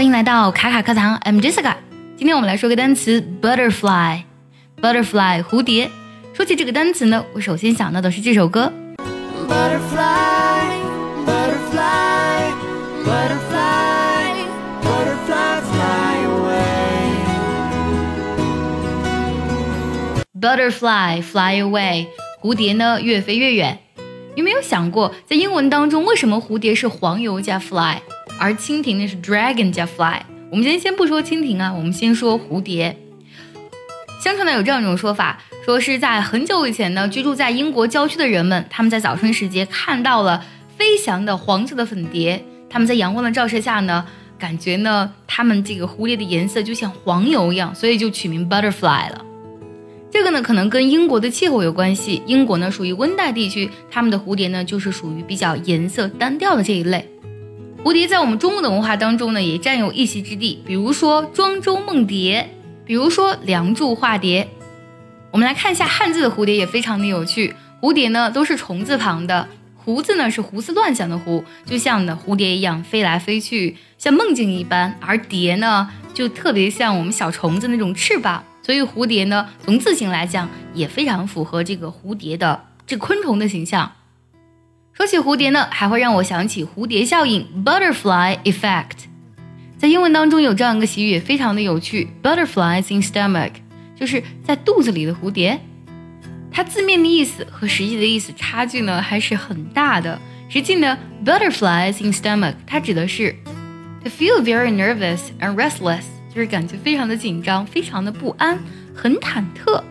欢迎来到卡卡课堂，I'm Jessica。今天我们来说个单词 butterfly。butterfly 蝴蝶。说起这个单词呢，我首先想到的是这首歌。Butterfly, butterfly, butterfly, butterfly fly away. Butterfly fly away，蝴蝶呢越飞越远。有没有想过，在英文当中，为什么蝴蝶是黄油加 fly，而蜻蜓呢是 dragon 加 fly？我们今天先不说蜻蜓啊，我们先说蝴蝶。相传呢有这样一种说法，说是在很久以前呢，居住在英国郊区的人们，他们在早春时节看到了飞翔的黄色的粉蝶，他们在阳光的照射下呢，感觉呢，它们这个蝴蝶的颜色就像黄油一样，所以就取名 butterfly 了。这个呢，可能跟英国的气候有关系。英国呢属于温带地区，他们的蝴蝶呢就是属于比较颜色单调的这一类。蝴蝶在我们中国的文化当中呢，也占有一席之地。比如说庄周梦蝶，比如说梁祝化蝶。我们来看一下汉字的蝴蝶，也非常的有趣。蝴蝶呢都是虫字旁的，胡字呢是胡思乱想的胡，就像呢蝴蝶一样飞来飞去，像梦境一般。而蝶呢就特别像我们小虫子那种翅膀。所以蝴蝶呢，从字形来讲也非常符合这个蝴蝶的这昆虫的形象。说起蝴蝶呢，还会让我想起蝴蝶效应 （butterfly effect）。在英文当中有这样一个习语，非常的有趣：butterflies in stomach，就是在肚子里的蝴蝶。它字面的意思和实际的意思差距呢还是很大的。实际呢，butterflies in stomach，它指的是 to feel very nervous and restless。就是感觉非常的紧张，非常的不安，很忐忑。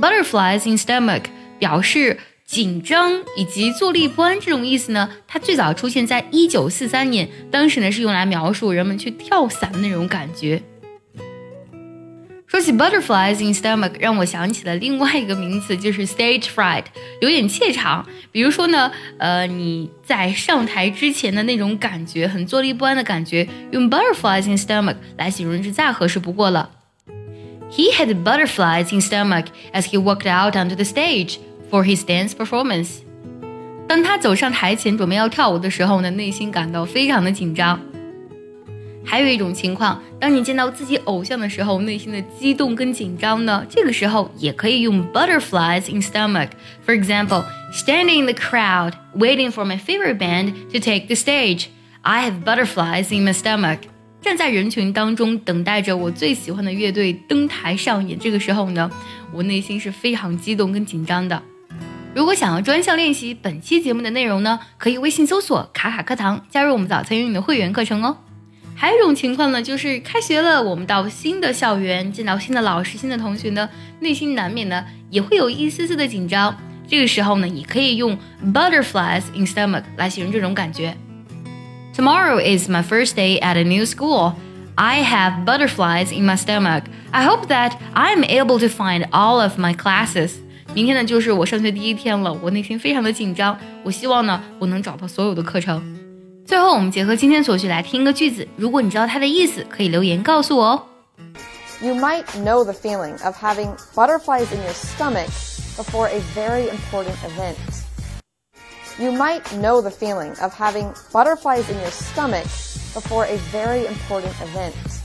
Butterflies in stomach 表示紧张以及坐立不安这种意思呢，它最早出现在一九四三年，当时呢是用来描述人们去跳伞的那种感觉。说起 butterflies in stomach，让我想起了另外一个名词，就是 stage fright，有点怯场。比如说呢，呃，你在上台之前的那种感觉，很坐立不安的感觉，用 butterflies in stomach 来形容是再合适不过了。He had butterflies in stomach as he walked out onto the stage for his dance performance。当他走上台前准备要跳舞的时候呢，内心感到非常的紧张。还有一种情况，当你见到自己偶像的时候，内心的激动跟紧张呢，这个时候也可以用 butterflies in stomach。For example, standing in the crowd, waiting for my favorite band to take the stage, I have butterflies in my stomach。站在人群当中，等待着我最喜欢的乐队登台上演，这个时候呢，我内心是非常激动跟紧张的。 如果想要专项练习本期节目的内容呢，可以微信搜索“卡卡课堂”，加入我们早餐英语的会员课程哦。还有一种情况呢，就是开学了，我们到新的校园，见到新的老师、新的同学呢，内心难免呢也会有一丝丝的紧张。这个时候呢，也可以用 butterflies in stomach 来形容这种感觉。Tomorrow is my first day at a new school. I have butterflies in my stomach. I hope that I am able to find all of my classes. 明天呢，就是我上学第一天了，我内心非常的紧张。我希望呢，我能找到所有的课程。最后，我们结合今天所学来听一个句子。如果你知道它的意思，可以留言告诉我哦。You might know the feeling of having butterflies in your stomach before a very important event. You might know the feeling of having butterflies in your stomach before a very important event.